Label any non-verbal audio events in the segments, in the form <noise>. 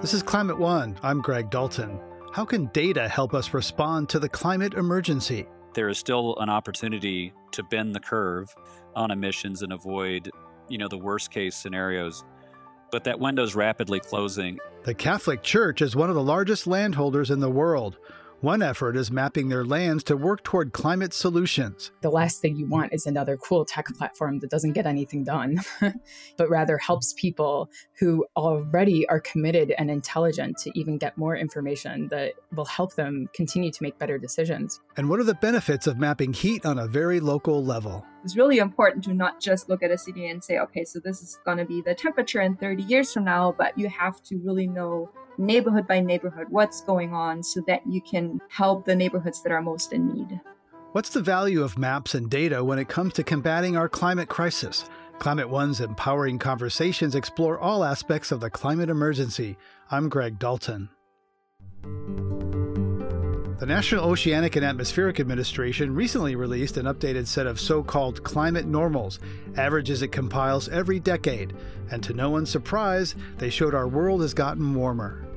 This is Climate One. I'm Greg Dalton. How can data help us respond to the climate emergency? There is still an opportunity to bend the curve on emissions and avoid, you know, the worst case scenarios. But that window is rapidly closing. The Catholic Church is one of the largest landholders in the world. One effort is mapping their lands to work toward climate solutions. The last thing you want is another cool tech platform that doesn't get anything done, <laughs> but rather helps people who already are committed and intelligent to even get more information that will help them continue to make better decisions. And what are the benefits of mapping heat on a very local level? It's really important to not just look at a city and say, okay, so this is going to be the temperature in 30 years from now, but you have to really know neighborhood by neighborhood what's going on so that you can help the neighborhoods that are most in need. What's the value of maps and data when it comes to combating our climate crisis? Climate One's empowering conversations explore all aspects of the climate emergency. I'm Greg Dalton. The National Oceanic and Atmospheric Administration recently released an updated set of so called climate normals, averages it compiles every decade, and to no one's surprise, they showed our world has gotten warmer.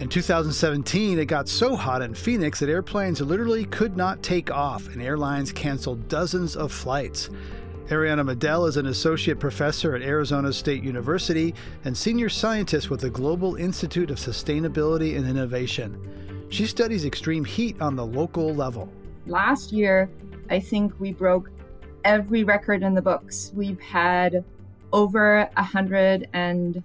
In 2017, it got so hot in Phoenix that airplanes literally could not take off, and airlines canceled dozens of flights. Ariane Middel is an associate professor at Arizona State University and senior scientist with the Global Institute of Sustainability and Innovation. She studies extreme heat on the local level. Last year, I think we broke every record in the books. We've had over 100 and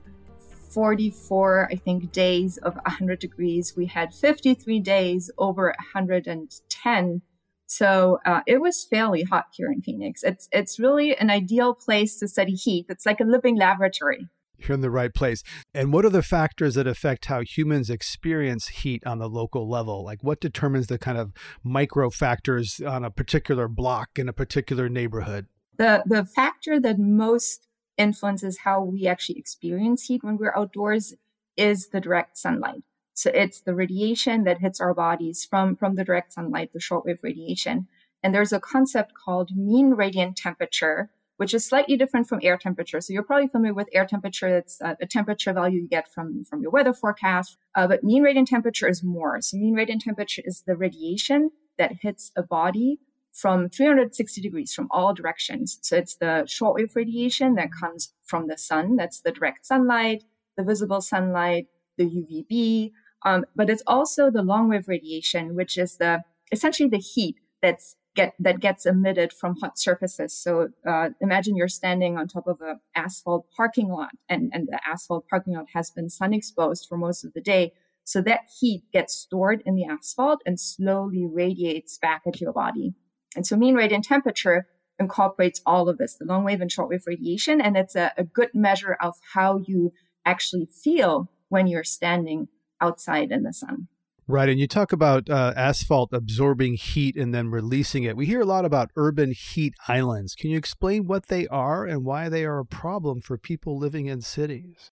44, I think, days of 100 degrees. We had 53 days over 110. So uh, it was fairly hot here in Phoenix. It's it's really an ideal place to study heat. It's like a living laboratory. You're in the right place. And what are the factors that affect how humans experience heat on the local level? Like what determines the kind of micro factors on a particular block in a particular neighborhood? The the factor that most influences how we actually experience heat when we're outdoors is the direct sunlight. So it's the radiation that hits our bodies from, from the direct sunlight, the shortwave radiation. And there's a concept called mean radiant temperature, which is slightly different from air temperature. So you're probably familiar with air temperature. It's a, a temperature value you get from, from your weather forecast. Uh, but mean radiant temperature is more. So mean radiant temperature is the radiation that hits a body from 360 degrees from all directions. So it's the shortwave radiation that comes from the sun. That's the direct sunlight, the visible sunlight, the UVB. Um, but it's also the longwave radiation, which is the essentially the heat that's get that gets emitted from hot surfaces. So uh, imagine you're standing on top of an asphalt parking lot, and, and the asphalt parking lot has been sun exposed for most of the day. So that heat gets stored in the asphalt and slowly radiates back at your body. And so mean radiant temperature incorporates all of this, the long wave and short wave radiation, and it's a, a good measure of how you actually feel when you're standing outside in the sun. Right. And you talk about uh, asphalt absorbing heat and then releasing it. We hear a lot about urban heat islands. Can you explain what they are and why they are a problem for people living in cities?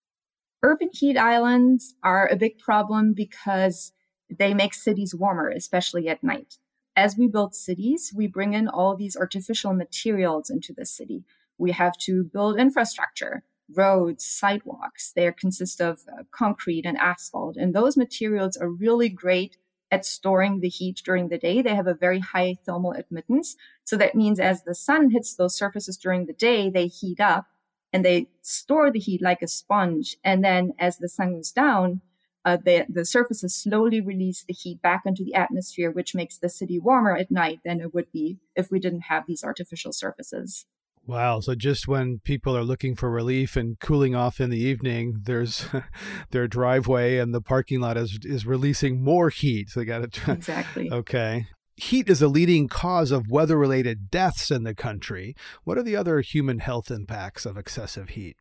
Urban heat islands are a big problem because they make cities warmer, especially at night as we build cities, we bring in all these artificial materials into the city. We have to build infrastructure, roads, sidewalks. They consist of uh, concrete and asphalt. And those materials are really great at storing the heat during the day. They have a very high thermal admittance. So that means as the sun hits those surfaces during the day, they heat up and they store the heat like a sponge. And then as the sun goes down, uh, the, the surfaces slowly release the heat back into the atmosphere, which makes the city warmer at night than it would be if we didn't have these artificial surfaces. Wow. So just when people are looking for relief and cooling off in the evening, there's <laughs> their driveway and the parking lot is is releasing more heat. So they got to Exactly. <laughs> Okay. Heat is a leading cause of weather-related deaths in the country. What are the other human health impacts of excessive heat?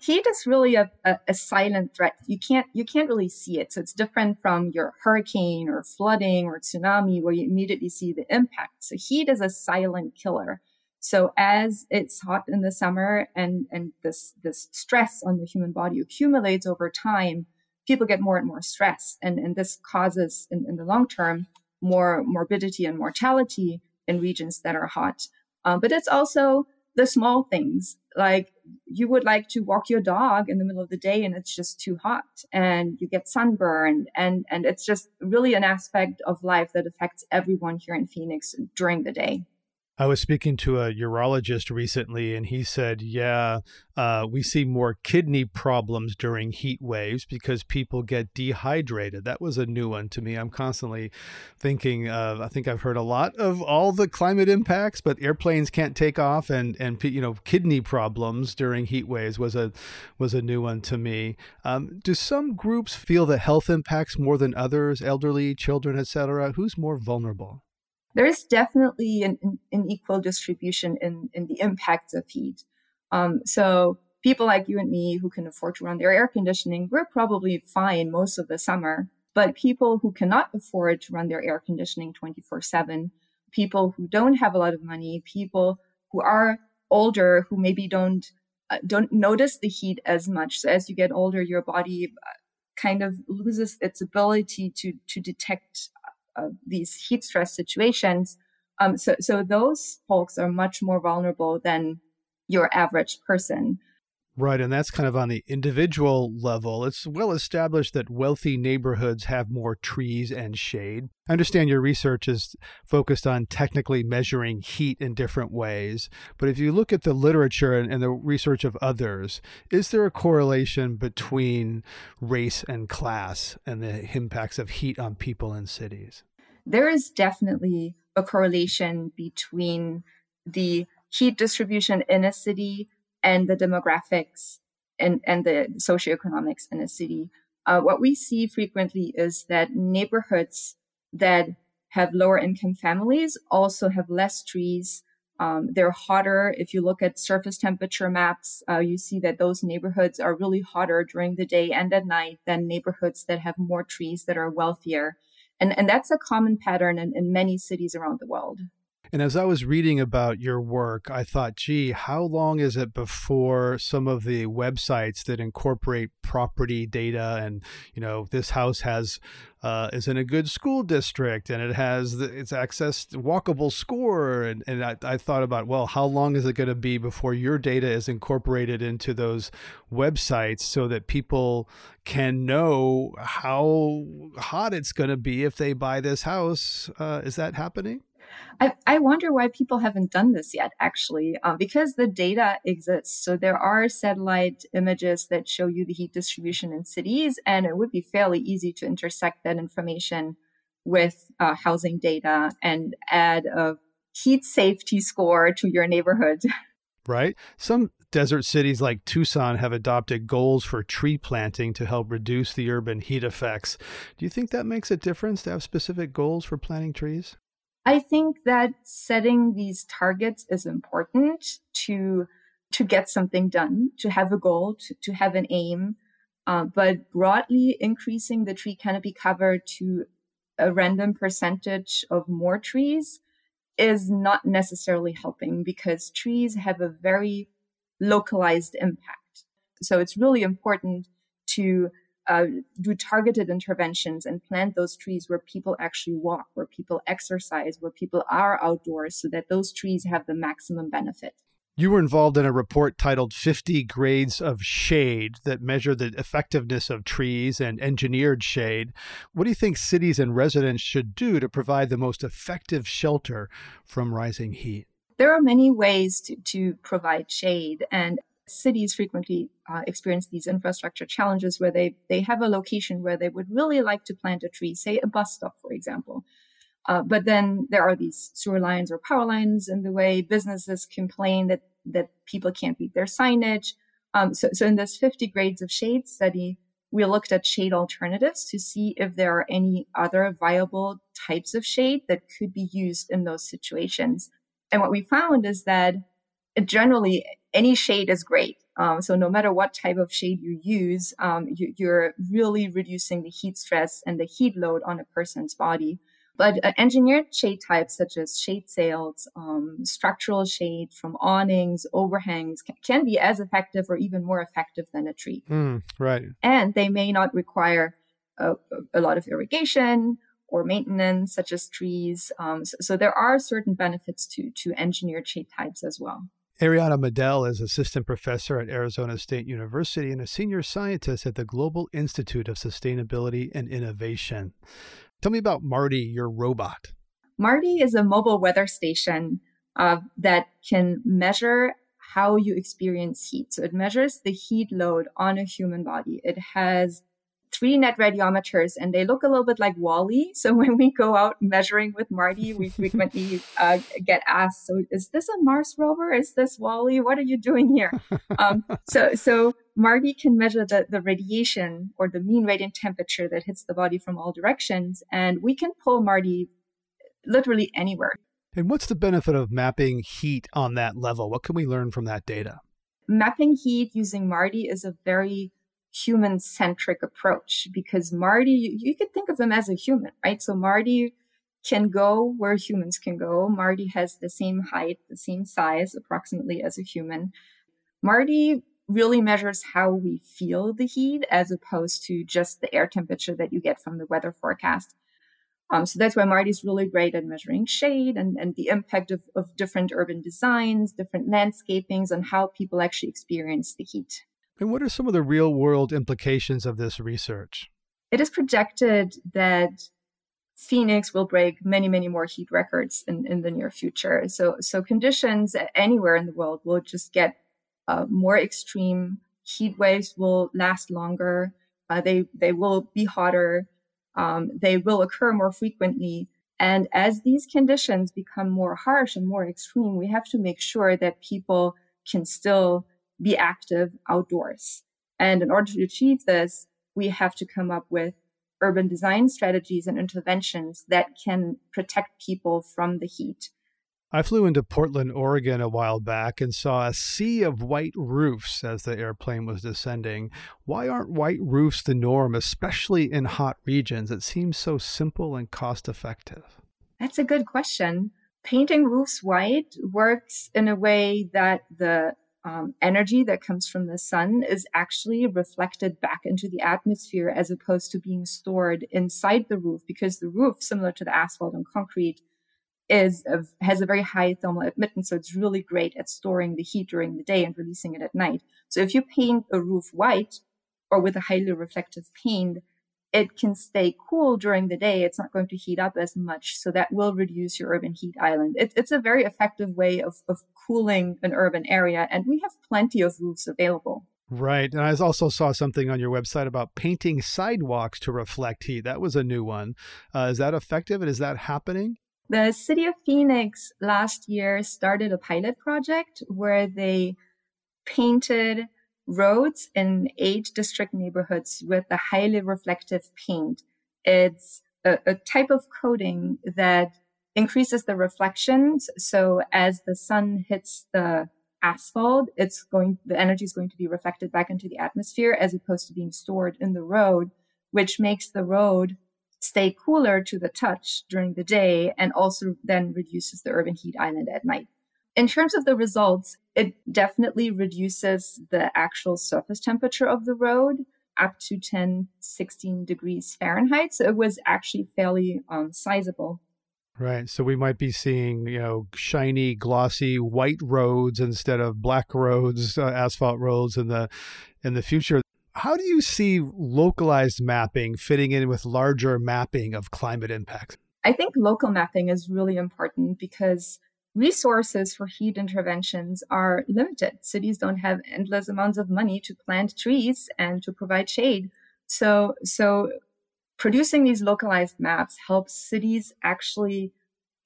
Heat is really a, a, a, silent threat. You can't you can't really see it. So it's different from your hurricane or flooding or tsunami where you immediately see the impact. So heat is a silent killer. So as it's hot in the summer and and this this stress on the human body accumulates over time, people get more and more stressed. And and this causes in, in the long term more morbidity and mortality in regions that are hot. Um, but it's also the small things like you would like to walk your dog in the middle of the day and it's just too hot and you get sunburned and and it's just really an aspect of life that affects everyone here in Phoenix during the day. I was speaking to a urologist recently, and he said, Yeah, uh, we see more kidney problems during heat waves because people get dehydrated. That was a new one to me. I'm constantly thinking, of, I think I've heard a lot of all the climate impacts, but airplanes can't take off, and, and you know, kidney problems during heat waves was a, was a new one to me. Um, do some groups feel the health impacts more than others, elderly, children, etc.? Who's more vulnerable? There is definitely an, an, equal distribution in, in the impacts of heat. Um, so people like you and me who can afford to run their air conditioning, we're probably fine most of the summer. But people who cannot afford to run their air conditioning 24 7, people who don't have a lot of money, people who are older, who maybe don't uh, don't notice the heat as much. So as you get older, your body uh, kind of loses its ability to to detect uh, these heat stress situations. Um, so, so those folks are much more vulnerable than your average person. Right. And that's kind of on the individual level. It's well established that wealthy neighborhoods have more trees and shade. I understand your research is focused on technically measuring heat in different ways. But if you look at the literature and, and the research of others, is there a correlation between race and class and the impacts of heat on people in cities? There is definitely a correlation between the heat distribution in a city and the demographics and, and the socioeconomics in a city. Uh, what we see frequently is that neighborhoods that have lower income families also have less trees. Um, they're hotter. If you look at surface temperature maps, uh, you see that those neighborhoods are really hotter during the day and at night than neighborhoods that have more trees that are wealthier. And, and that's a common pattern in, in many cities around the world. And as I was reading about your work, I thought, gee, how long is it before some of the websites that incorporate property data and, you know, this house has uh, is in a good school district and it has the, it's access walkable score? And, and I, I thought about well how long is it going to be before your data is incorporated into those websites so that people can know how hot it's going to be if they buy this house? Uh, is that happening I, I wonder why people haven't done this yet, actually, uh, because the data exists. So there are satellite images that show you the heat distribution in cities, and it would be fairly easy to intersect that information with uh, housing data and add a heat safety score to your neighborhood. <laughs> Right. Some desert cities like Tucson have adopted goals for tree planting to help reduce the urban heat effects. Do you think that makes a difference to have specific goals for planting trees? I think that setting these targets is important to to get something done, to have a goal, to, to have an aim. Uh, but broadly increasing the tree canopy cover to a random percentage of more trees is not necessarily helping because trees have a very localized impact. So it's really important to uh, do targeted interventions and plant those trees where people actually walk, where people exercise, where people are outdoors, so that those trees have the maximum benefit. You were involved in a report titled 50 Grades of Shade that measured the effectiveness of trees and engineered shade. What do you think cities and residents should do to provide the most effective shelter from rising heat? There are many ways to, to provide shade, and cities frequently uh, experience these infrastructure challenges where they, they have a location where they would really like to plant a tree, say a bus stop, for example. Uh, but then there are these sewer lines or power lines in the way. Businesses complain that, that people can't read their signage. Um, so, so in this 50 grades of shade study, we looked at shade alternatives to see if there are any other viable types of shade that could be used in those situations. And what we found is that generally any shade is great. Um, so no matter what type of shade you use, um, you, are really reducing the heat stress and the heat load on a person's body. But uh, engineered shade types such as shade sails, um, structural shade from awnings, overhangs can, can, be as effective or even more effective than a tree. Mm, right. And they may not require a, a, lot of irrigation or maintenance, such as trees. Um, so, so there are certain benefits to to engineered shade types as well. Ariane Middel is assistant professor at Arizona State University and a senior scientist at the Global Institute of Sustainability and Innovation. Tell me about Marty, your robot. Marty is a mobile weather station uh, that can measure how you experience heat. So it measures the heat load on a human body. It has three net radiometers and they look a little bit like WALL-E. So <laughs> when we go out measuring with Marty, we frequently uh, get asked, so is this a Mars rover? Is this WALL-E? What are you doing here? Um, so, so Marty can measure the, the radiation or the mean radiant temperature that hits the body from all directions. And we can pull Marty literally anywhere. And what's the benefit of mapping heat on that level? What can we learn from that data? Mapping heat using Marty is a very human centric approach because Marty, you, you could think of him as a human, right? So Marty can go where humans can go. Marty has the same height, the same size approximately as a human. Marty really measures how we feel the heat as opposed to just the air temperature that you get from the weather forecast. Um, so that's why Marty's really great at measuring shade and, and the impact of, of different urban designs, different landscapings on how people actually experience the heat. And what are some of the real world implications of this research? It is projected that Phoenix will break many, many more heat records in, in the near future. So, so conditions anywhere in the world will just get uh, more extreme. Heat waves will last longer. Uh, they they will be hotter. Um, they will occur more frequently. And as these conditions become more harsh and more extreme, we have to make sure that people can still be active outdoors. And in order to achieve this, we have to come up with urban design strategies and interventions that can protect people from the heat. I flew into Portland, Oregon a while back and saw a sea of white roofs as the airplane was descending. Why aren't white roofs the norm, especially in hot regions? It seems so simple and cost effective. That's a good question. Painting roofs white works in a way that the um, energy that comes from the sun is actually reflected back into the atmosphere as opposed to being stored inside the roof because the roof, similar to the asphalt and concrete, is of, has a very high thermal admittance. So it's really great at storing the heat during the day and releasing it at night. So if you paint a roof white or with a highly reflective paint, it can stay cool during the day. It's not going to heat up as much. So that will reduce your urban heat island. It, it's a very effective way of, of cooling an urban area. And we have plenty of roofs available. Right. And I also saw something on your website about painting sidewalks to reflect heat. That was a new one. Uh, is that effective and is that happening? The city of Phoenix last year started a pilot project where they painted roads in eight district neighborhoods with a highly reflective paint. It's a, a, type of coating that increases the reflections. So as the sun hits the asphalt, it's going, the energy is going to be reflected back into the atmosphere as opposed to being stored in the road, which makes the road stay cooler to the touch during the day and also then reduces the urban heat island at night. In terms of the results, it definitely reduces the actual surface temperature of the road up to 10, 16 degrees Fahrenheit. So it was actually fairly um, sizable. Right. So we might be seeing, you know, shiny, glossy white roads instead of black roads, uh, asphalt roads in the in the future. How do you see localized mapping fitting in with larger mapping of climate impacts? I think local mapping is really important because resources for heat interventions are limited. Cities don't have endless amounts of money to plant trees and to provide shade. So, so producing these localized maps helps cities actually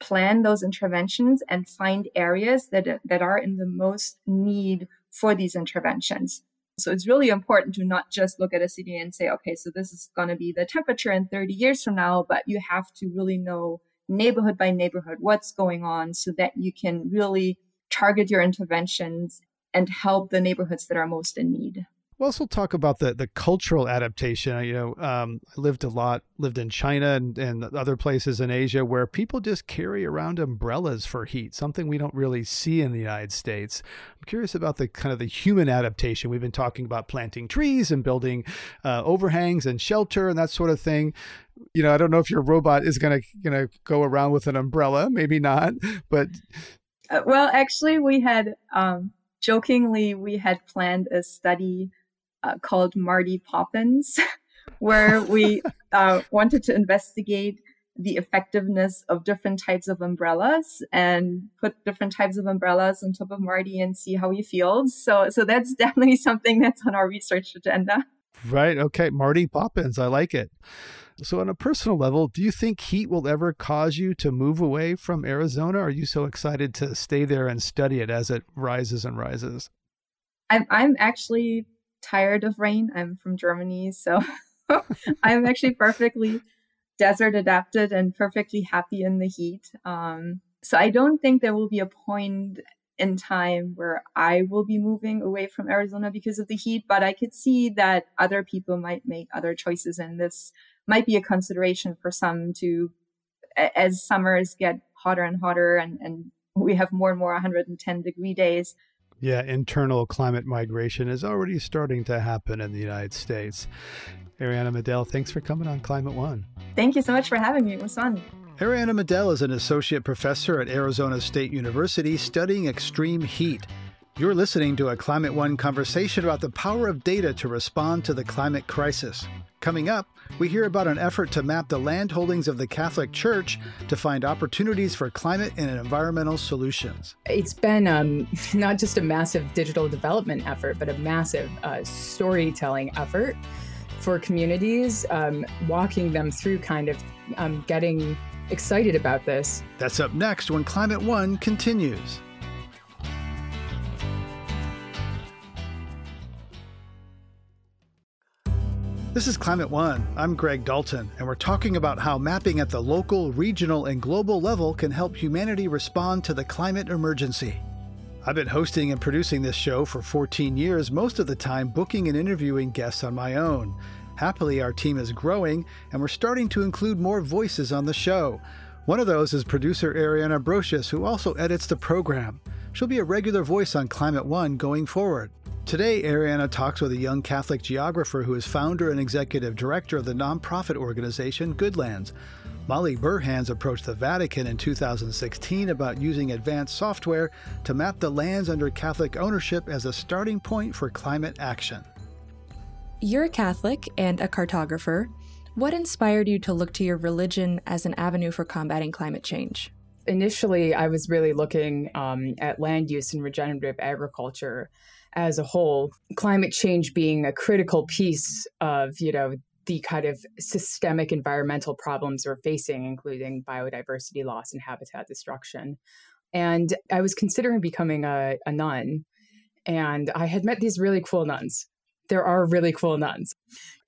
plan those interventions and find areas that, that are in the most need for these interventions. So it's really important to not just look at a city and say, okay, so this is going to be the temperature in 30 years from now, but you have to really know neighborhood by neighborhood what's going on so that you can really target your interventions and help the neighborhoods that are most in need. We'll also talk about the the cultural adaptation. You know, um, I lived a lot, lived in China and, and other places in Asia where people just carry around umbrellas for heat, something we don't really see in the United States. I'm curious about the kind of the human adaptation. We've been talking about planting trees and building uh, overhangs and shelter and that sort of thing you know, I don't know if your robot is going to, you know, go around with an umbrella, maybe not, but Uh, well, actually, we had um, jokingly we had planned a study uh, called Marty Poppins, <laughs> where we <laughs> uh, wanted to investigate the effectiveness of different types of umbrellas and put different types of umbrellas on top of Marty and see how he feels. So, so that's <laughs> definitely something that's on our research agenda. Right. Okay. Marty Poppins. I like it. So, on a personal level, do you think heat will ever cause you to move away from Arizona? Are you so excited to stay there and study it as it rises and rises? I'm, I'm actually tired of rain. I'm from Germany. So, <laughs> I'm actually perfectly desert adapted and perfectly happy in the heat. Um, so I don't think there will be a point in time where I will be moving away from Arizona because of the heat, but I could see that other people might make other choices, and this might be a consideration for some to, as summers get hotter and hotter, and, and we have more and more 110 degree days. Yeah, internal climate migration is already starting to happen in the United States. Ariane Middel, thanks for coming on Climate One. Thank you so much for having me. It was fun. Ariane Middel is an associate professor at Arizona State University studying extreme heat. You're listening to a Climate One conversation about the power of data to respond to the climate crisis. Coming up, we hear about an effort to map the land holdings of the Catholic Church to find opportunities for climate and environmental solutions. It's been um, <laughs> not just a massive digital development effort, but a massive uh, storytelling effort for communities, um, walking them through kind of um, getting excited about this. That's up next when Climate One continues. This is Climate One. I'm Greg Dalton, and we're talking about how mapping at the local, regional, and global level can help humanity respond to the climate emergency. I've been hosting and producing this show for 14 years, most of the time booking and interviewing guests on my own. Happily, our team is growing, and we're starting to include more voices on the show. One of those is producer Ariana Brocious, who also edits the program. She'll be a regular voice on Climate One going forward. Today, Ariana talks with a young Catholic geographer who is founder and executive director of the nonprofit organization Goodlands. Molly Burhans approached the Vatican in 2016 about using advanced software to map the lands under Catholic ownership as a starting point for climate action. You're a Catholic and a cartographer. What inspired you to look to your religion as an avenue for combating climate change? Initially, I was really looking um, at land use and regenerative agriculture as a whole. Climate change being a critical piece of, you know, the kind of systemic environmental problems we're facing, including biodiversity loss and habitat destruction. And I was considering becoming a, a nun. And I had met these really cool nuns. There are really cool nuns.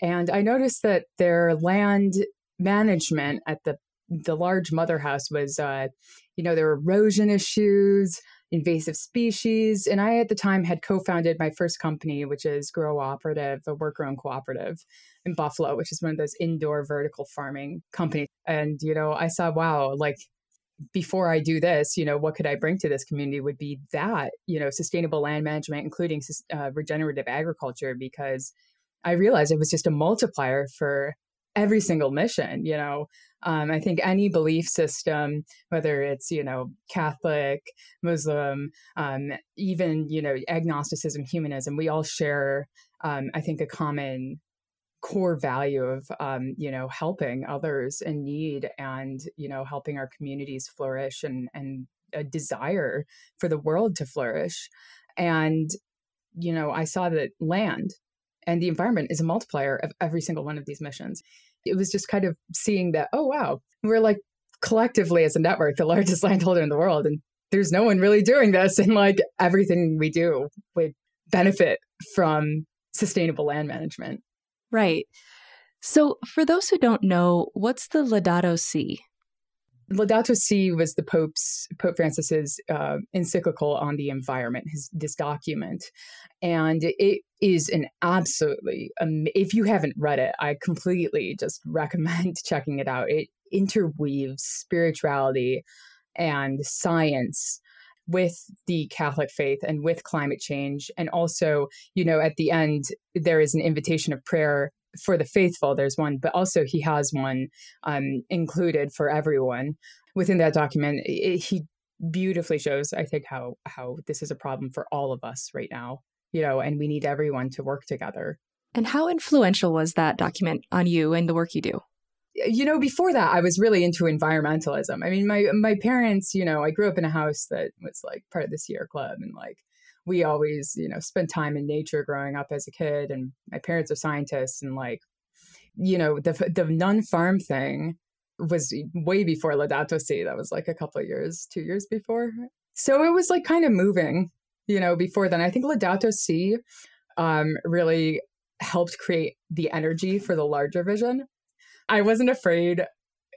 And I noticed that their land management at the the large mother house was uh, you know, there were erosion issues, invasive species. And I, at the time, had co founded my first company, which is Grow Operative, a worker owned cooperative in Buffalo, which is one of those indoor vertical farming companies. And, you know, I saw, wow, like before I do this, you know, what could I bring to this community would be that, you know, sustainable land management, including uh, regenerative agriculture, because I realized it was just a multiplier for every single mission, you know, um, I think any belief system, whether it's you know Catholic, Muslim, um, even you know agnosticism, humanism, we all share, um, I think, a common core value of um, you know helping others in need and you know helping our communities flourish and and a desire for the world to flourish and you know i saw that land and the environment is a multiplier of every single one of these missions it was just kind of seeing that, oh, wow, we're like collectively as a network, the largest <laughs> landholder in the world. And there's no one really doing this. And like everything we do would benefit from sustainable land management. Right. So, for those who don't know, what's the Laudato Si? Laudato Si was the Pope's Pope Francis's uh, encyclical on the environment, his this document, and it is an absolutely um, if you haven't read it, I completely just <laughs> recommend checking it out. It interweaves spirituality and science with the Catholic faith and with climate change, and also, you know, at the end there is an invitation of prayer for the faithful, there's one, but also he has one um, included for everyone. Within that document, it, he beautifully shows, I think, how how this is a problem for all of us right now. You know, and we need everyone to work together. And how influential was that document on you and the work you do? You know before that i was really into environmentalism i mean my my parents you know i grew up in a house that was like part of the sierra club and like we always you know spent time in nature growing up as a kid and my parents are scientists and like you know the the nun farm thing was way before Laudato Si. That was like a couple years, two years before. So it was like kind of moving, you know, before then. I think Laudato Si um, really helped create the energy for the larger vision. I wasn't afraid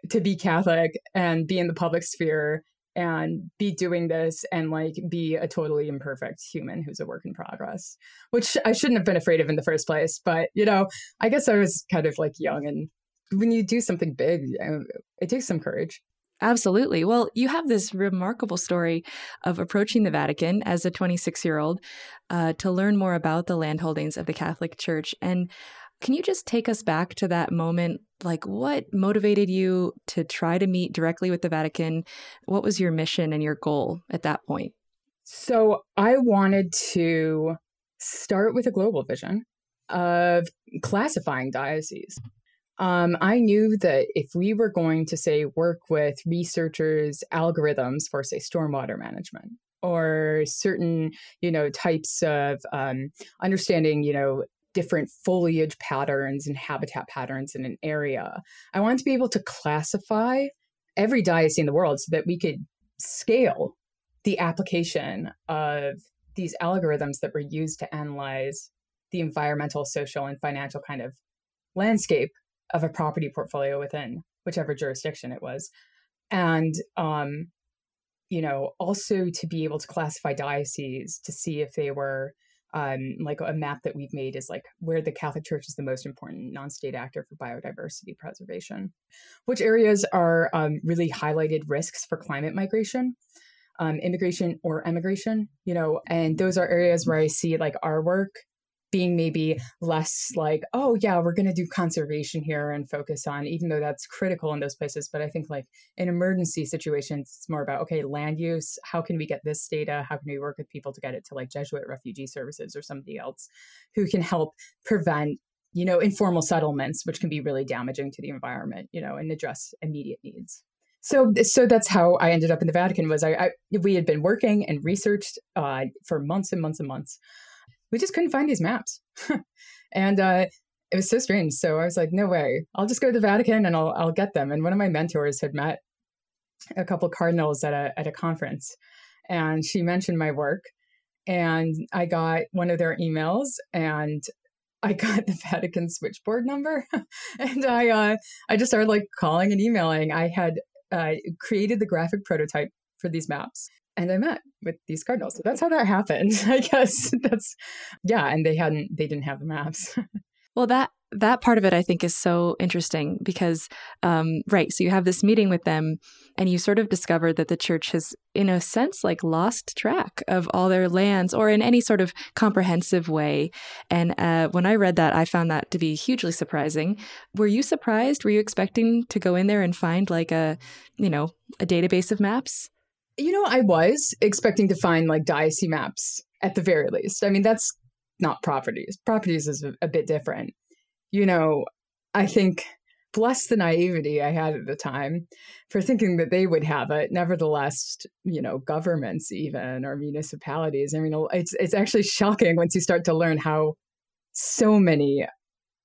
to be Catholic and be in the public sphere and be doing this and like be a totally imperfect human who's a work in progress, which I shouldn't have been afraid of in the first place. But, you know, I guess I was kind of like young and when you do something big, it takes some courage. Absolutely. Well, you have this remarkable story of approaching the Vatican as a 26 year old uh, to learn more about the landholdings of the Catholic Church. And can you just take us back to that moment? Like, what motivated you to try to meet directly with the Vatican? What was your mission and your goal at that point? So, I wanted to start with a global vision of classifying dioceses. Um, I knew that if we were going to say work with researchers' algorithms for say stormwater management or certain you know types of um, understanding you know different foliage patterns and habitat patterns in an area, I wanted to be able to classify every diocese in the world so that we could scale the application of these algorithms that were used to analyze the environmental, social, and financial kind of landscape of a property portfolio within whichever jurisdiction it was. And, um, you know, also to be able to classify dioceses to see if they were um, like a map that we've made is like where the Catholic Church is the most important non-state actor for biodiversity preservation. Which areas are um, really highlighted risks for climate migration, um, immigration or emigration? You know, and those are areas where I see like our work being maybe less like, oh, yeah, we're going to do conservation here and focus on, even though that's critical in those places. But I think like in emergency situations, it's more about, okay, land use. How can we get this data? How can we work with people to get it to like Jesuit refugee services or somebody else who can help prevent you know informal settlements which can be really damaging to the environment you know and address immediate needs so so that's how i ended up in the vatican was i, I we had been working and researched uh, for months and months and months we just couldn't find these maps. <laughs> and uh, it was so strange. So I was like, no way. I'll just go to the Vatican and I'll, I'll get them. And one of my mentors had met a couple cardinals at a, at a conference and she mentioned my work and I got one of their emails and I <laughs> got the Vatican switchboard number <laughs> and I uh, I just started like calling and emailing. I had uh, created the graphic prototype for these maps and I met with these cardinals. So that's how that happened. <laughs> I guess that's yeah, and they hadn't they didn't have the maps. <laughs> well, that that part of it I think is so interesting because um, right, so you have this meeting with them and you sort of discover that the church has in a sense like lost track of all their lands or in any sort of comprehensive way. And uh, when I read that, I found that to be hugely surprising. Were you surprised? Were you expecting to go in there and find like a, you know, a database of maps? You know, I was expecting to find like diocese maps at the very least. I mean, that's not properties. Properties is a, a bit different. You know, I think bless the naivety I had at the time for thinking that they would have it. Nevertheless, you know, governments even or municipalities. I mean, it's it's actually shocking once you start to learn how so many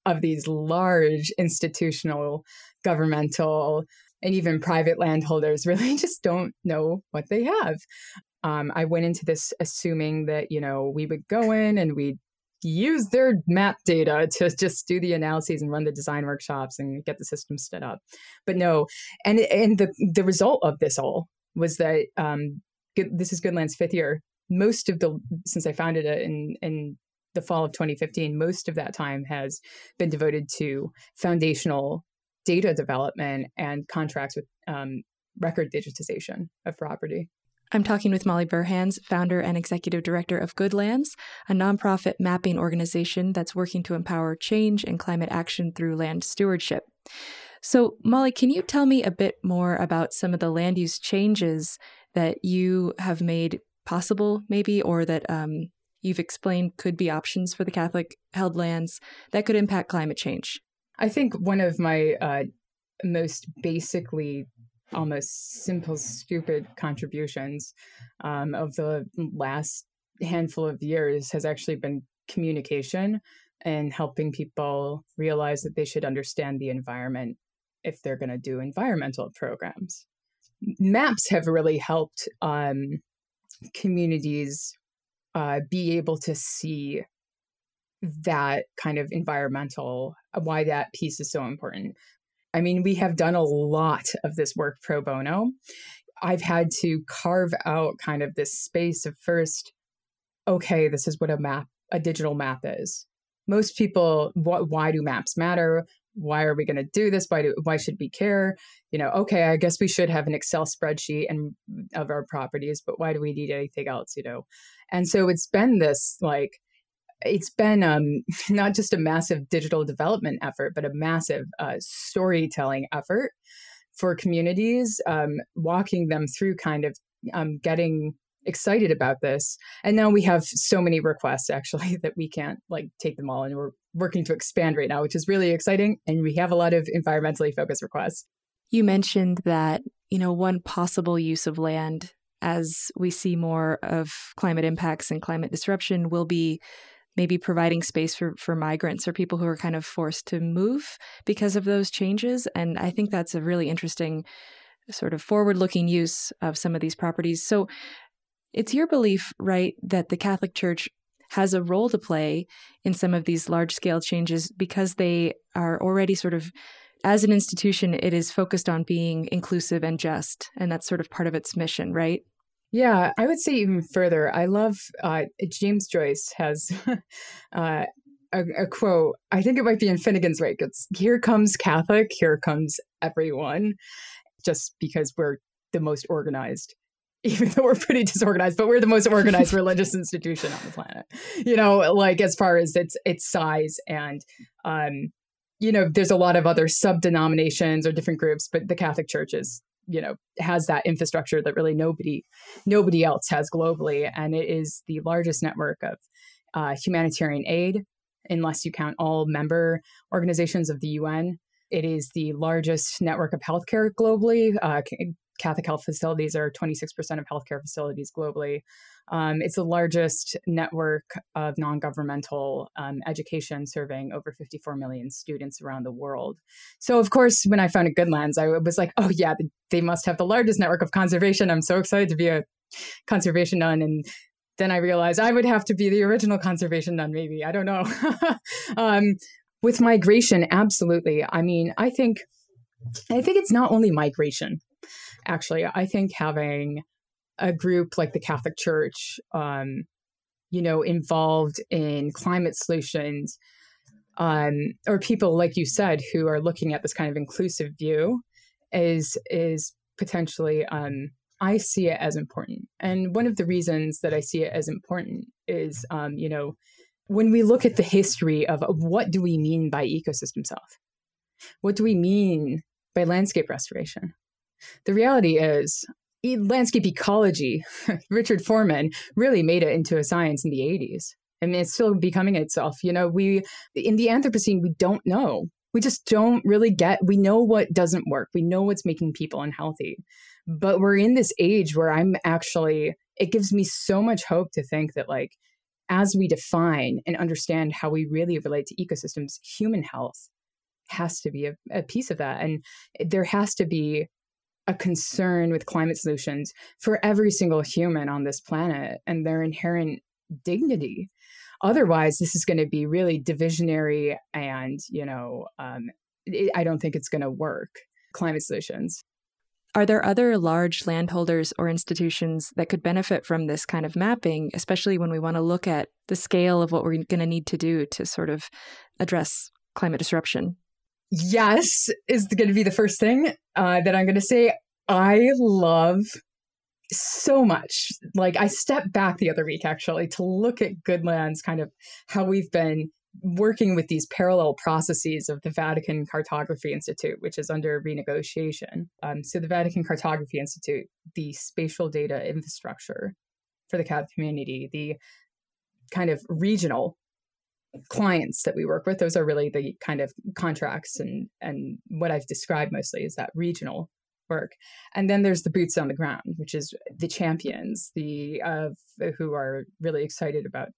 of these large institutional governmental and even private landholders <laughs> really just don't know what they have. Um, I went into this assuming that, you know, we would go in and we'd use their map data to just do the analyses and run the design workshops and get the system set up. But no, and and the the result of this all was that um, this is Goodland's fifth year. Most of the since I founded it in in the fall of 2015, most of that time has been devoted to foundational data development and contracts with um, record digitization of property. I'm talking with Molly Burhans, founder and executive director of Goodlands, a nonprofit mapping organization that's working to empower change and climate action through land stewardship. So, Molly, can you tell me a bit more about some of the land use changes that you have made possible, maybe, or that um, you've explained could be options for the Catholic held lands that could impact climate change? I think one of my uh, most basically almost simple, stupid contributions um, of the last handful of years has actually been communication and helping people realize that they should understand the environment if they're going to do environmental programs. Maps have really helped um, communities uh, be able to see that kind of environmental, uh, why that piece is so important. I mean, we have done a lot of this work pro bono. I've had to carve out kind of this space of first, okay, this is what a map, a digital map is. Most people, what, why do maps matter? why are we going to do this why do why should we care you know okay i guess we should have an excel spreadsheet and of our properties but why do we need anything else you know and so it's been this like it's been um, <laughs> not just a massive digital development effort but a massive uh, storytelling effort for communities um, walking them through kind of um, getting excited about this. And now we have so many requests actually <laughs> that we can't like take them all and we're working to expand right now which is really exciting and we have a lot of environmentally focused requests. You mentioned that you know one possible use of land as we see more of climate impacts and climate disruption will be maybe providing space for, for migrants or people who are kind of forced to move because of those changes and i think that's a really interesting sort of forward looking use of some of these properties so it's your belief, right, that the Catholic Church has a role to play in some of these large scale changes because they are already sort of, as an institution, it is focused on being inclusive and just. And that's sort of part of its mission, right? Yeah, I would say even further. I love uh, James Joyce has <laughs> uh, a, a, quote. I think it might be in Finnegans Wake. It's "Here comes Catholic, here comes everyone," just because we're the most organized <laughs> even though we're pretty disorganized, but we're the most organized <laughs> religious institution on the planet. You know, like as far as its its size and um, you know, there's a lot of other sub denominations or different groups, but the Catholic Church is, you know, has that infrastructure that really nobody nobody else has globally, and it is the largest network of uh, humanitarian aid, unless you count all member organizations of the UN. It is the largest network of healthcare globally. Uh, Catholic health facilities are 26% of healthcare facilities globally. Um, it's the largest network of non governmental um, education serving over 54 million students around the world. So, of course, when I founded Goodlands, I was like, oh, yeah, they must have the largest network of conservation. I'm so excited to be a conservation nun. And then I realized I would have to be the original conservation nun, maybe. I don't know. <laughs> um, with migration, absolutely. I mean, I think. I think it's not only migration actually. I think having a group like the Catholic Church, um, you know, involved in climate solutions, um, or people like you said who are looking at this kind of inclusive view, is is potentially. Um, I see it as important, and one of the reasons that I see it as important is, um, you know, when we look at the history of, of what do we mean by ecosystem health, what do we mean by landscape restoration? The reality is, landscape ecology, <laughs> Richard Forman really made it into a science in the 80s. I mean, it's still becoming itself. You know, we, in the Anthropocene, we don't know. We just don't really get, we know what doesn't work. We know what's making people unhealthy. But we're in this age where I'm actually, it gives me so much hope to think that, like, as we define and understand how we really relate to ecosystems, human health has to be a, a piece of that. And there has to be a concern with climate solutions for every single human on this planet and their inherent dignity. Otherwise, this is going to be really divisionary, and you know, um, it, I don't think it's going to work. Climate solutions. Are there other large landholders or institutions that could benefit from this kind of mapping, especially when we want to look at the scale of what we're going to need to do to sort of address climate disruption? Yes is going to be the first thing uh, that I'm going to say. I love so much. Like I stepped back the other week actually to look at Goodlands, kind of how we've been working with these parallel processes of the Vatican Cartography Institute, which is under renegotiation. Um, so, the Vatican Cartography Institute, the spatial data infrastructure for the Catholic community, the kind of regional clients that we work with, those are really the kind of contracts and and what I've described mostly is that regional work. And then there's the boots on the ground, which is the champions, the uh, who are really excited about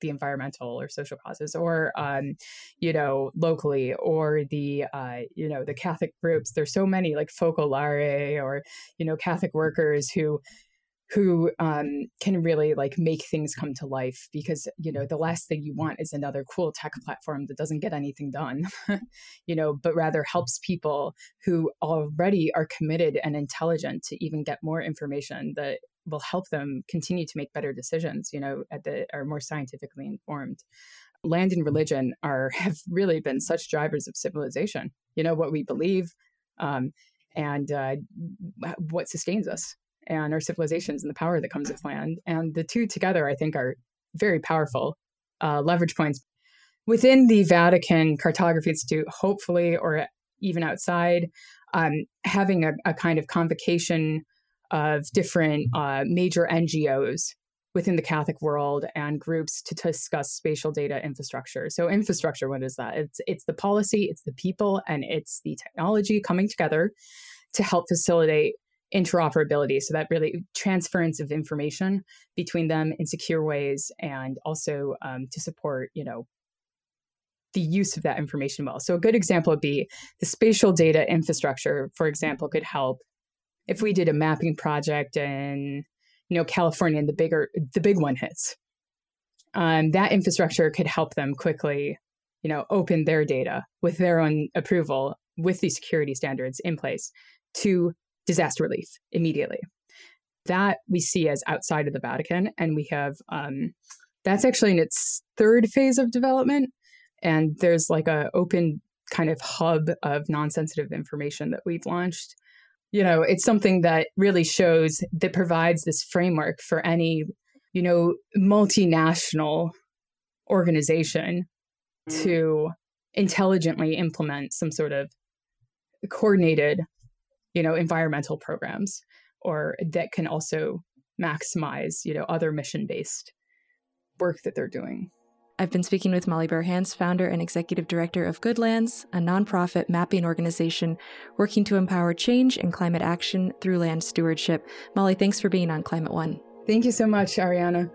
the environmental or social causes or um, you know locally or the uh, you know the catholic groups there's so many like focolare or you know catholic workers who who um, can really like make things come to life because you know the last thing you want is another cool tech platform that doesn't get anything done <laughs> you know but rather helps people who already are committed and intelligent to even get more information that will help them continue to make better decisions you know at the are more scientifically informed. Land and religion are <laughs> have really been such drivers of civilization you know what we believe um, and uh, what sustains us and our civilizations and the power that comes with land. And the two together, I think, are very powerful uh, leverage points within the Vatican Cartography Institute, hopefully, or even outside, um, having a, a, kind of convocation of different uh, major NGOs within the Catholic world and groups to discuss spatial data infrastructure. So infrastructure, what is that? It's it's the policy, it's the people, and it's the technology coming together to help facilitate interoperability. So that really transference of information between them in secure ways and also um, to support you know the use of that information well. So a good example would be the spatial data infrastructure for example could help. If we did a mapping project in you know california and the bigger the big one hits um, that infrastructure could help them quickly you know open their data with their own approval with these security standards in place to disaster relief immediately. That we see as outside of the Vatican, and we have um, that's actually in its third phase of development. And there's like a open kind of hub of non-sensitive information that we've launched. You know, it's something that really shows that provides this framework for any, you know, multinational organization mm. to intelligently implement some sort of coordinated you know environmental programs or that can also maximize you know other mission based work that they're doing I've been speaking with Molly Burhans, founder and executive director of Goodlands, a nonprofit mapping organization working to empower change and climate action through land stewardship. Molly, thanks for being on Climate One. Thank you so much, Ariana.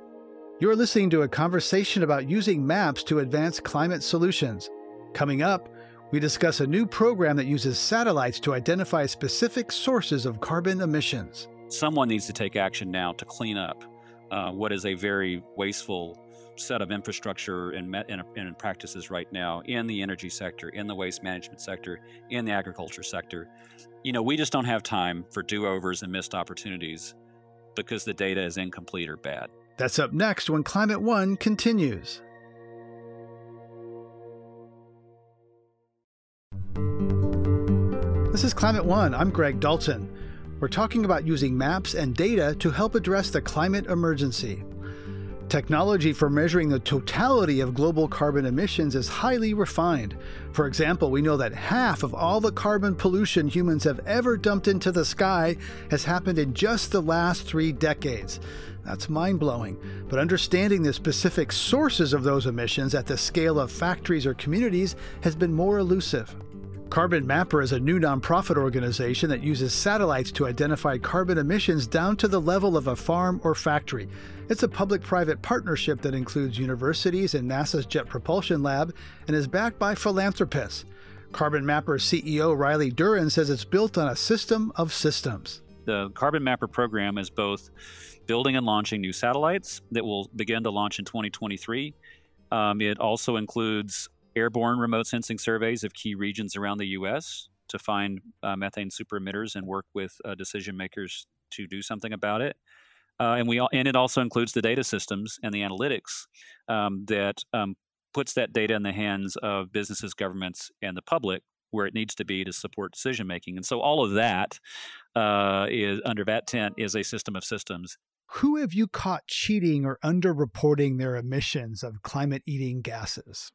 You're listening to a conversation about using maps to advance climate solutions. Coming up, we discuss a new program that uses satellites to identify specific sources of carbon emissions. Someone needs to take action now to clean up uh, what is a very wasteful set of infrastructure and, and, and, practices right now in the energy sector, in the waste management sector, in the agriculture sector. You know, we just don't have time for do overs and missed opportunities because the data is incomplete or bad. That's up next when Climate One continues. This is Climate One. I'm Greg Dalton. We're talking about using maps and data to help address the climate emergency. Technology for measuring the totality of global carbon emissions is highly refined. For example, we know that half of all the carbon pollution humans have ever dumped into the sky has happened in just the last three decades. That's mind blowing. But understanding the specific sources of those emissions at the scale of factories or communities has been more elusive. Carbon Mapper is a new nonprofit organization that uses satellites to identify carbon emissions down to the level of a farm or factory. It's a public private partnership that includes universities and NASA's Jet Propulsion Lab and is backed by philanthropists. Carbon Mapper CEO Riley Duren says it's built on a system of systems. The Carbon Mapper program is both building and launching new satellites that will begin to launch in 2023. Um, it also includes airborne remote sensing surveys of key regions around the U.S. to find uh, methane super emitters and work with uh, decision makers to do something about it. Uh, and we all, and it also includes the data systems and the analytics um, that um, puts that data in the hands of businesses, governments, and the public where it needs to be to support decision making. And so all of that uh, is under VAT tent is a system of systems. Who have you caught cheating or underreporting their emissions of climate eating gases?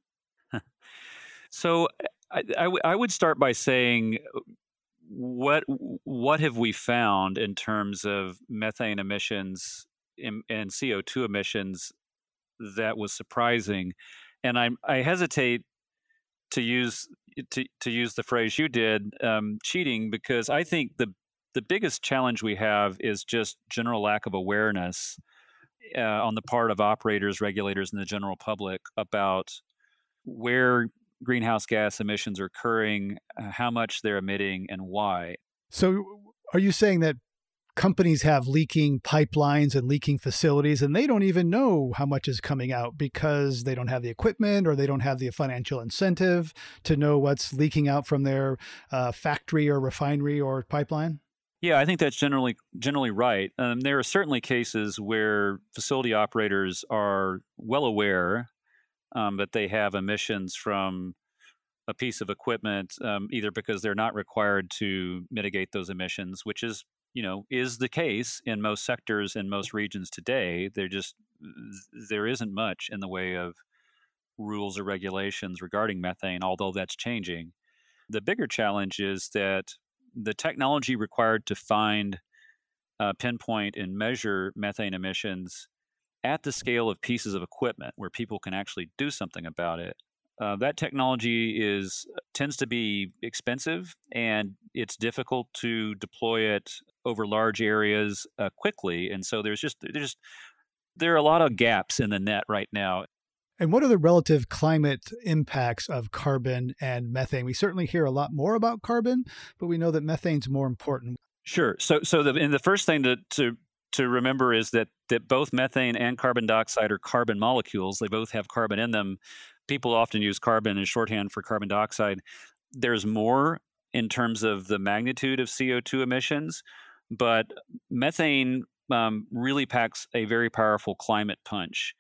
So I, would start by saying what what have we found in terms of methane emissions and, and CO2 emissions that was surprising, and I I hesitate to use to to use the phrase you did um, cheating because I think the the biggest challenge we have is just general lack of awareness uh, on the part of operators, regulators, and the general public about where greenhouse gas emissions are occurring, uh, how much they're emitting, and why. So, are you saying that companies have leaking pipelines and leaking facilities, and they don't even know how much is coming out because they don't have the equipment or they don't have the financial incentive to know what's leaking out from their uh, factory or refinery or pipeline? Yeah, I think that's generally generally right. Um, there are certainly cases where facility operators are well aware um, that they have emissions from a piece of equipment, um, either because they're not required to mitigate those emissions, which is you know is the case in most sectors in most regions today. There just there isn't much in the way of rules or regulations regarding methane, although that's changing. The bigger challenge is that the technology required to find, uh, pinpoint, and measure methane emissions at the scale of pieces of equipment where people can actually do something about it. Uh, that technology is tends to be expensive and it's difficult to deploy it over large areas uh, quickly and so there's just there's there are a lot of gaps in the net right now and what are the relative climate impacts of carbon and methane? We certainly hear a lot more about carbon, but we know that methane's more important. Sure. So, so the and the first thing to to to remember is that that both methane and carbon dioxide are carbon molecules. They both have carbon in them. People often use carbon as shorthand for carbon dioxide. There's more in terms of the magnitude of CO2 emissions, but methane um, really packs a very powerful climate punch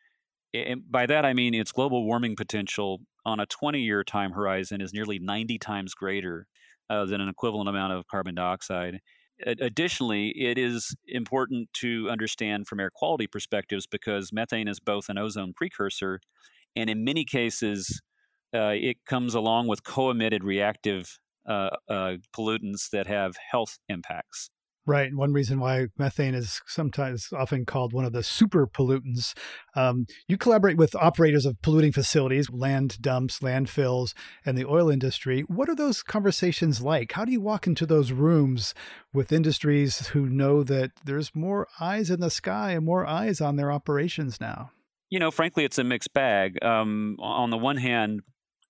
and by that I mean its global warming potential on a 20 year time horizon is nearly 90 times greater uh, than an equivalent amount of carbon dioxide. Additionally, it is important to understand from air quality perspectives because methane is both an ozone precursor and in many cases uh, it comes along with co emitted reactive uh, uh, pollutants that have health impacts. Right. And one reason why methane is sometimes often called one of the super pollutants. Um, you collaborate with operators of polluting facilities, land dumps, landfills, and the oil industry. What are those conversations like? How do you walk into those rooms with industries who know that there's more eyes in the sky and more eyes on their operations now? You know, frankly, it's a mixed bag. Um, on the one hand,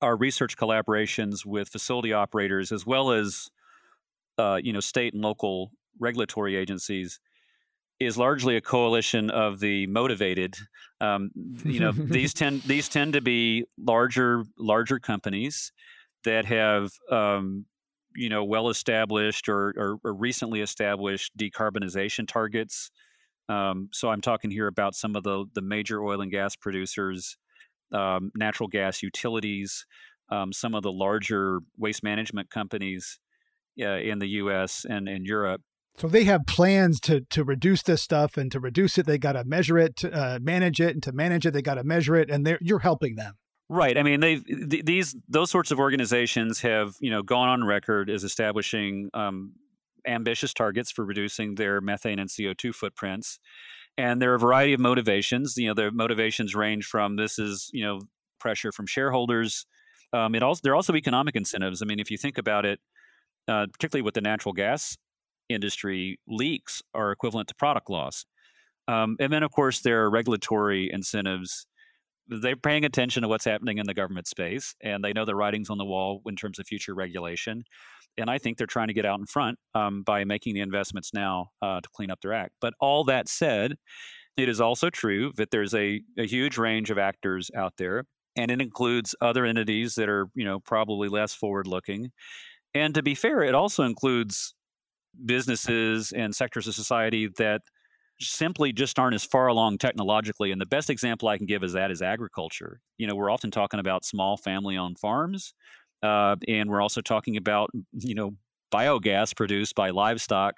our research collaborations with facility operators, as well as uh, you know, state and local regulatory agencies is largely a coalition of the motivated. Um, you know, these <laughs> tend these tend to be larger larger companies that have um, you know well established or, or, or, recently established decarbonization targets. Um, so I'm talking here about some of the the major oil and gas producers, um, natural gas utilities, um, some of the larger waste management companies uh, in the U.S. and in Europe so they have plans to to reduce this stuff, and to reduce it, they got to measure it, to, uh, manage it, and to manage it, they got to measure it, and you're helping them. Right. I mean, they th- these those sorts of organizations have you know gone on record as establishing um, ambitious targets for reducing their methane and CO two footprints, and there are a variety of motivations. You know, their motivations range from this is you know pressure from shareholders. Um, it also there are also economic incentives. I mean, if you think about it, uh, particularly with the natural gas industry leaks are equivalent to product loss. Um, and then, of course, there are regulatory incentives. They're paying attention to what's happening in the government space, and they know the writing's on the wall in terms of future regulation. And I think they're trying to get out in front um, by making the investments now uh, to clean up their act. But all that said, it is also true that there's a, a huge range of actors out there, and it includes other entities that are, you know, probably less forward-looking. And to be fair, it also includes businesses and sectors of society that simply just aren't as far along technologically. And the best example I can give is that is agriculture. You know, we're often talking about small family owned farms, uh, and we're also talking about, you know, biogas produced by livestock.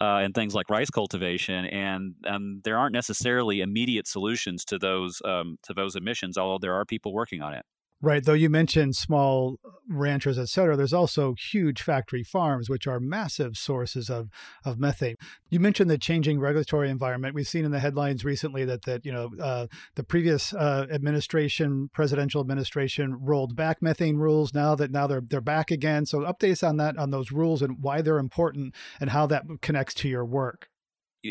Uh, and things like rice cultivation, and um, there aren't necessarily immediate solutions to those um, to those emissions. Although there are people working on it. Right. Though you mentioned small ranchers, et cetera, there's also huge factory farms, which are massive sources of, of methane. You mentioned the changing regulatory environment. We've seen in the headlines recently that, that you know, uh, the previous uh, administration, presidential administration, rolled back methane rules. Now that now they're they're back again. So updates on that, on those rules and why they're important and how that connects to your work.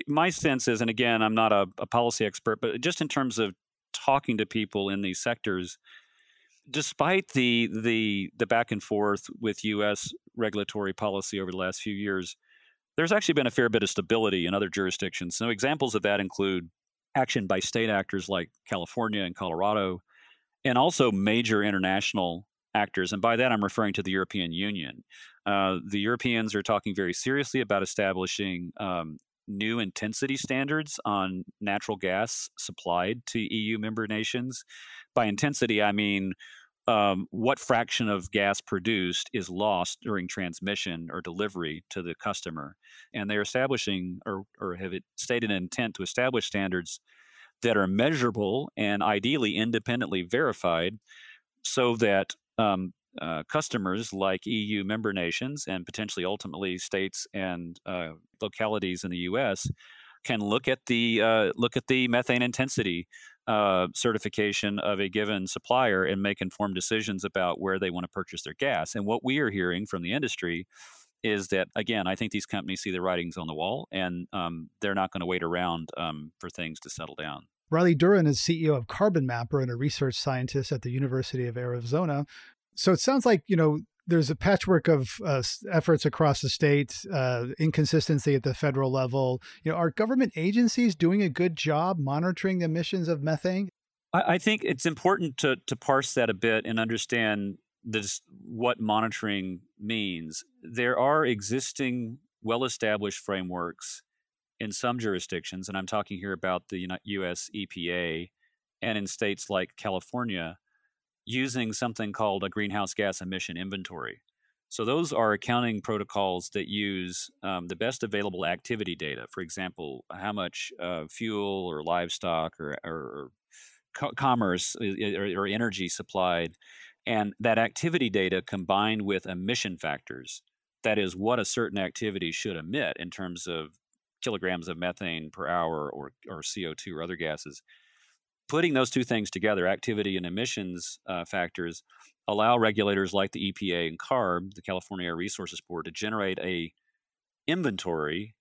My sense is, and again, I'm not a, a policy expert, but just in terms of talking to people in these sectors, despite the the the back and forth with U.S. regulatory policy over the last few years, there's actually been a fair bit of stability in other jurisdictions. So examples of that include action by state actors like California and Colorado, and also major international actors. And by that, I'm referring to the European Union. Uh, the Europeans are talking very seriously about establishing um, new intensity standards on natural gas supplied to EU member nations. By intensity, I mean um, what fraction of gas produced is lost during transmission or delivery to the customer. And they're establishing or, or have stated an intent to establish standards that are measurable and ideally independently verified so that um, uh, customers like EU member nations and potentially ultimately states and uh, localities in the U.S. can look at the uh, look at the methane intensity uh, certification of a given supplier and make informed decisions about where they want to purchase their gas. And what we are hearing from the industry is that again, I think these companies see the writings on the wall, and um, they're not going to wait around um, for things to settle down. Riley Duren is CEO of Carbon Mapper and a research scientist at the University of Arizona. So it sounds like you know there's a patchwork of uh, efforts across the state, uh, inconsistency at the federal level. You know, are government agencies doing a good job monitoring the emissions of methane? I, I think it's important to to parse that a bit and understand this what monitoring means. There are existing, well-established frameworks in some jurisdictions, and I'm talking here about the U.S. EPA, and in states like California using something called a greenhouse gas emission inventory. So, those are accounting protocols that use um, the best available activity data. For example, how much uh, fuel or livestock or, or co- commerce or, or energy supplied. And that activity data combined with emission factors, that is, what a certain activity should emit in terms of kilograms of methane per hour or, or CO2 or other gases, putting those two things together, activity and emissions uh, factors, allow regulators like the EPA and CARB, the California Air Resources Board, to generate a inventory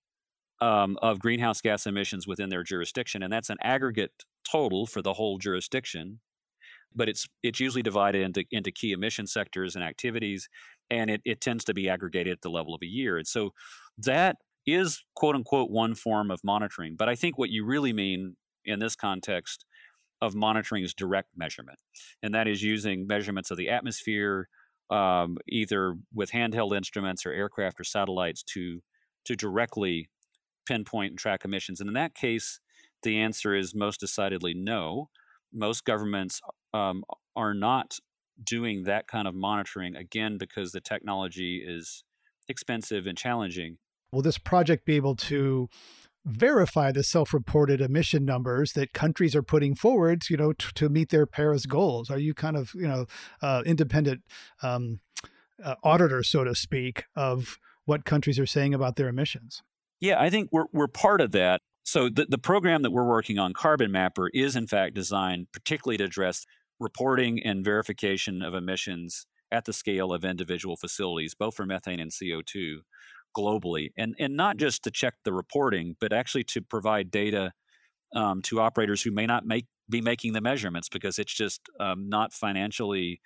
um, of greenhouse gas emissions within their jurisdiction, and that's an aggregate total for the whole jurisdiction. But it's it's usually divided into into key emission sectors and activities, and it, it tends to be aggregated at the level of a year. And so that is quote unquote one form of monitoring. But I think what you really mean in this context of monitoring is direct measurement, and that is using measurements of the atmosphere, um, either with handheld instruments or aircraft or satellites to to directly pinpoint and track emissions. And in that case, the answer is most decidedly no. Most governments um, are not doing that kind of monitoring again because the technology is expensive and challenging. Will this project be able to verify the self-reported emission numbers that countries are putting forward, you know, t- to meet their Paris goals? Are you kind of, you know, uh, independent um, uh, auditor, so to speak, of what countries are saying about their emissions? Yeah, I think we're we're part of that. So the, the program that we're working on, Carbon Mapper, is in fact designed particularly to address reporting and verification of emissions at the scale of individual facilities, both for methane and CO2 globally, and and not just to check the reporting, but actually to provide data um, to operators who may not make be making the measurements because it's just um, not financially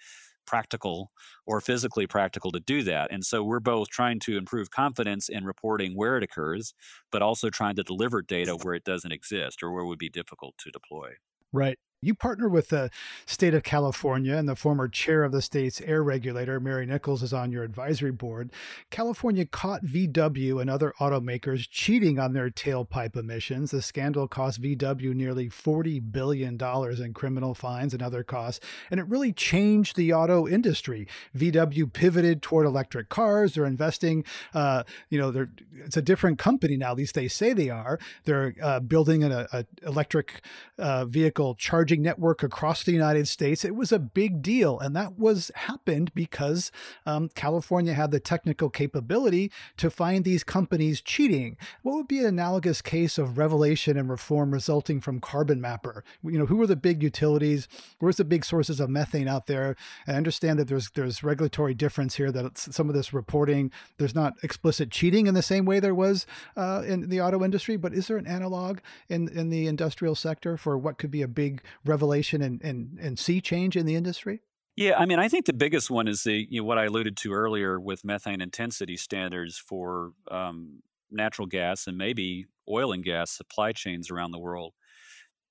practical or physically practical to do that. And so we're both trying to improve confidence in reporting where it occurs, but also trying to deliver data where it doesn't exist or where it would be difficult to deploy. Right. You partner with the state of California, and the former chair of the state's air regulator, Mary Nichols, is on your advisory board. California caught VW and other automakers cheating on their tailpipe emissions. The scandal cost VW nearly $40 billion in criminal fines and other costs, and it really changed the auto industry. VW pivoted toward electric cars. They're investing, uh, you know, they're, it's a different company now, at least they say they are. They're uh, building an a, electric uh, vehicle charging charging network across the United States. It was a big deal. And that was happened because um, California had the technical capability to find these companies cheating. What would be an analogous case of revelation and reform resulting from Carbon Mapper? You know, who were the big utilities? Where's the big sources of methane out there? I understand that there's there's regulatory difference here that some of this reporting there's not explicit cheating in the same way there was uh, in the auto industry, but is there an analog in in the industrial sector for what could be a big revelation and and, and sea change in the industry? Yeah, I mean, I think the biggest one is the you know, what I alluded to earlier with methane intensity standards for um, natural gas and maybe oil and gas supply chains around the world.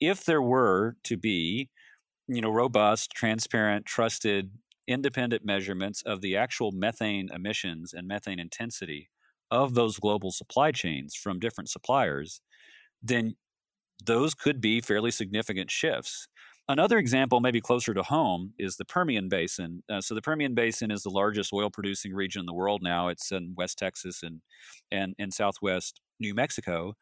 If there were to be, you know, robust, transparent, trusted, independent measurements of the actual methane emissions and methane intensity of those global supply chains from different suppliers, then those could be fairly significant shifts. Another example, maybe closer to home, is the Permian Basin. Uh, so the Permian Basin is the largest oil-producing region in the world now. It's in West Texas and and in Southwest New Mexico.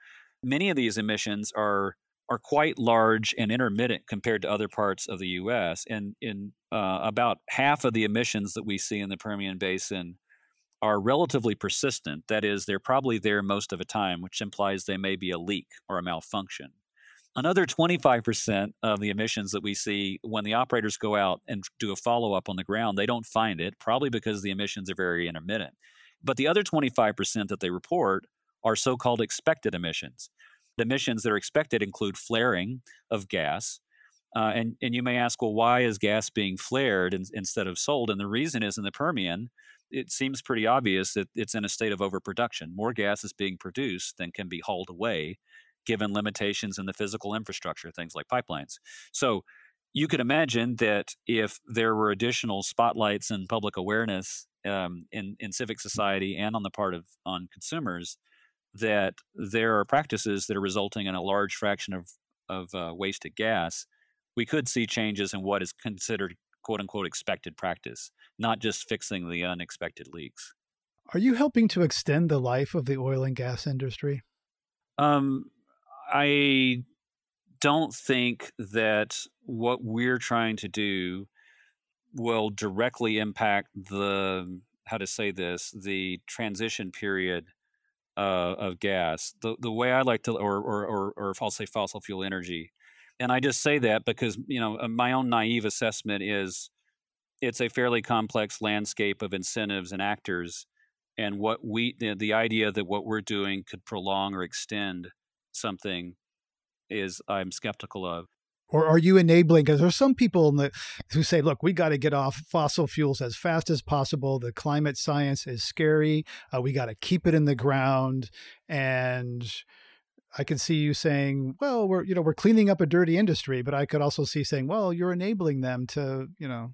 Many of these emissions are are quite large and intermittent compared to other parts of the U.S. And in uh, about half of the emissions that we see in the Permian Basin are relatively persistent. That is, they're probably there most of the time, which implies they may be a leak or a malfunction. Another 25% of the emissions that we see when the operators go out and do a follow up on the ground, they don't find it, probably because the emissions are very intermittent. But the other 25% that they report are so called expected emissions. The emissions that are expected include flaring of gas. Uh, and, and you may ask, well, why is gas being flared in, instead of sold? And the reason is in the Permian, it seems pretty obvious that it's in a state of overproduction. More gas is being produced than can be hauled away given limitations in the physical infrastructure, things like pipelines. So you could imagine that if there were additional spotlights and public awareness um, in in civic society and on the part of on consumers, that there are practices that are resulting in a large fraction of of uh, wasted gas, we could see changes in what is considered quote unquote expected practice, not just fixing the unexpected leaks. Are you helping to extend the life of the oil and gas industry? Um, I don't think that what we're trying to do will directly impact the how to say this the transition period uh, of gas. The the way I like to, or or or, or I'll say fossil fuel energy, and I just say that because you know uh, my own naive assessment is it's a fairly complex landscape of incentives and actors, and what we the, the idea that what we're doing could prolong or extend something is I'm skeptical of. Or are you enabling? Because there's some people the, who say, look, we got to get off fossil fuels as fast as possible. The climate science is scary. Uh, we got to keep it in the ground. And I could see you saying, well, we're, you know, we're cleaning up a dirty industry. But I could also see saying, well, you're enabling them to, you know,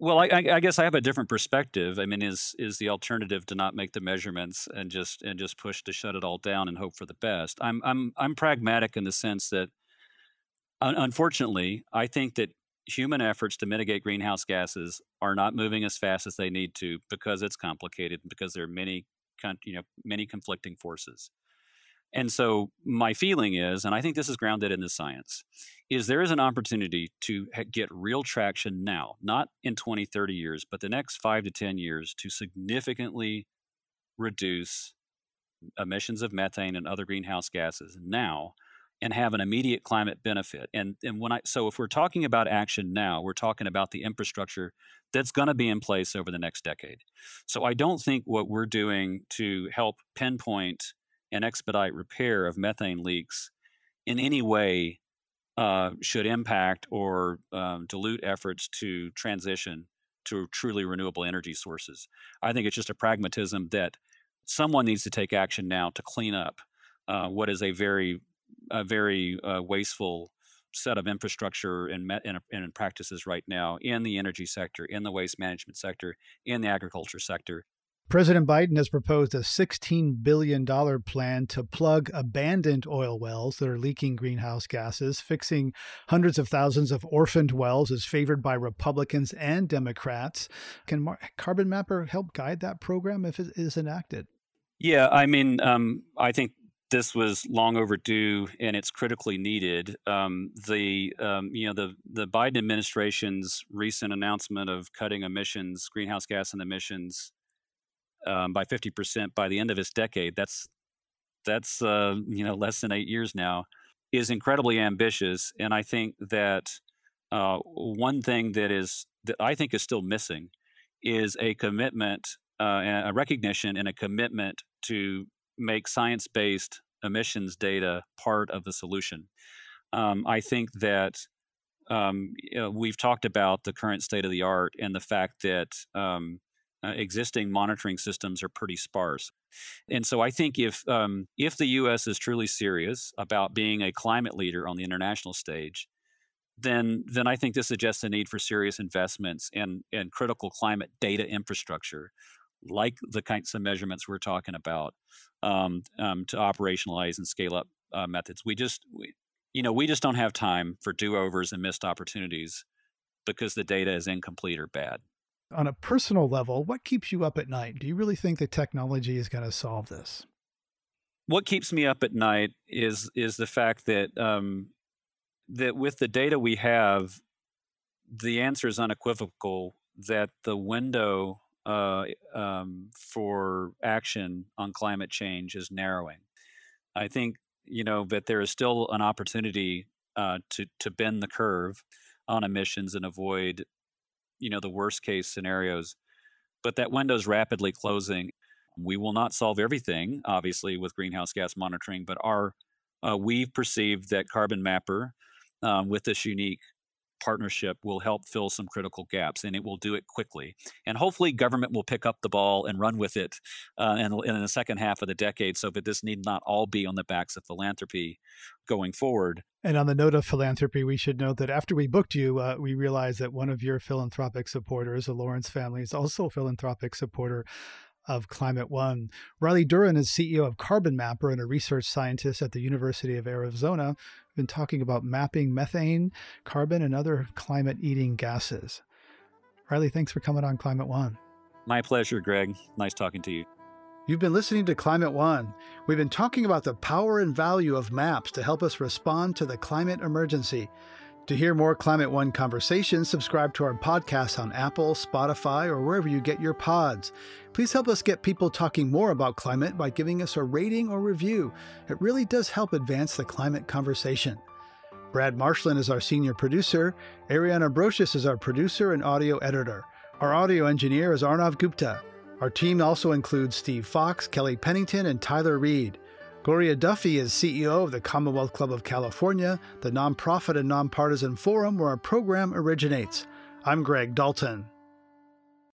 well, I, I, guess I have a different perspective. I mean, is is the alternative to not make the measurements and just and just push to shut it all down and hope for the best? I'm I'm I'm pragmatic in the sense that, unfortunately, I think that human efforts to mitigate greenhouse gases are not moving as fast as they need to because it's complicated because there are many you know many conflicting forces. And so my feeling is, and I think this is grounded in the science, is there is an opportunity to get real traction now, not in 20, 30 years, but the next five to 10 years to significantly reduce emissions of methane and other greenhouse gases now and have an immediate climate benefit. And and when I so if we're talking about action now, we're talking about the infrastructure that's going to be in place over the next decade. So I don't think what we're doing to help pinpoint and expedite repair of methane leaks in any way uh, should impact or um, dilute efforts to transition to truly renewable energy sources. I think it's just a pragmatism that someone needs to take action now to clean up uh, what is a very, a very uh, wasteful set of infrastructure and, met, and, and practices right now in the energy sector, in the waste management sector, in the agriculture sector. President Biden has proposed a $16 billion plan to plug abandoned oil wells that are leaking greenhouse gases. Fixing hundreds of thousands of orphaned wells is favored by Republicans and Democrats. Can Mar- Carbon Mapper help guide that program if it is enacted? Yeah, I mean, um, I think this was long overdue and it's critically needed. Um, the um, you know the the Biden administration's recent announcement of cutting emissions, greenhouse gas and emissions, um, by fifty percent by the end of this decade. That's that's uh, you know less than eight years now, is incredibly ambitious, and I think that uh, one thing that is that I think is still missing is a commitment, uh, a recognition, and a commitment to make science based emissions data part of the solution. Um, I think that um, you know, we've talked about the current state of the art and the fact that um, uh, existing monitoring systems are pretty sparse. And so I think if um, if the U.S. is truly serious about being a climate leader on the international stage, then then I think this suggests a need for serious investments in in critical climate data infrastructure like the kinds of measurements we're talking about um, um, to operationalize and scale up uh, methods. We just, we, you know, we just don't have time for do overs and missed opportunities because the data is incomplete or bad. On a personal level, what keeps you up at night? Do you really think that technology is going to solve this? What keeps me up at night is is the fact that um, that with the data we have, the answer is unequivocal that the window uh, um, for action on climate change is narrowing. I think you know that there is still an opportunity uh, to to bend the curve on emissions and avoid you know the worst case scenarios, but that window is rapidly closing. We will not solve everything, obviously, with greenhouse gas monitoring, but our uh, we've perceived that Carbon Mapper, um, with this unique partnership will help fill some critical gaps and it will do it quickly. And hopefully, government will pick up the ball and run with it uh, in, in the second half of the decade so that this need not all be on the backs of philanthropy going forward. And on the note of philanthropy, we should note that after we booked you, uh, we realized that one of your philanthropic supporters, the Lawrence family, is also a philanthropic supporter of Climate One. Riley Duren is CEO of Carbon Mapper and a research scientist at the University of Arizona. Been talking about mapping methane, carbon, and other climate eating gases. Riley, thanks for coming on Climate One. My pleasure, Greg. Nice talking to you. You've been listening to Climate One. We've been talking about the power and value of maps to help us respond to the climate emergency. To hear more Climate One conversations, subscribe to our podcast on Apple, Spotify, or wherever you get your pods. Please help us get people talking more about climate by giving us a rating or review. It really does help advance the climate conversation. Brad Marshland is our senior producer. Ariana Brocious is our producer and audio editor. Our audio engineer is Arnav Gupta. Our team also includes Steve Fox, Kelly Pennington, and Tyler Reed. Gloria Duffy is CEO of the Commonwealth Club of California, the nonprofit and nonpartisan forum where our program originates. I'm Greg Dalton.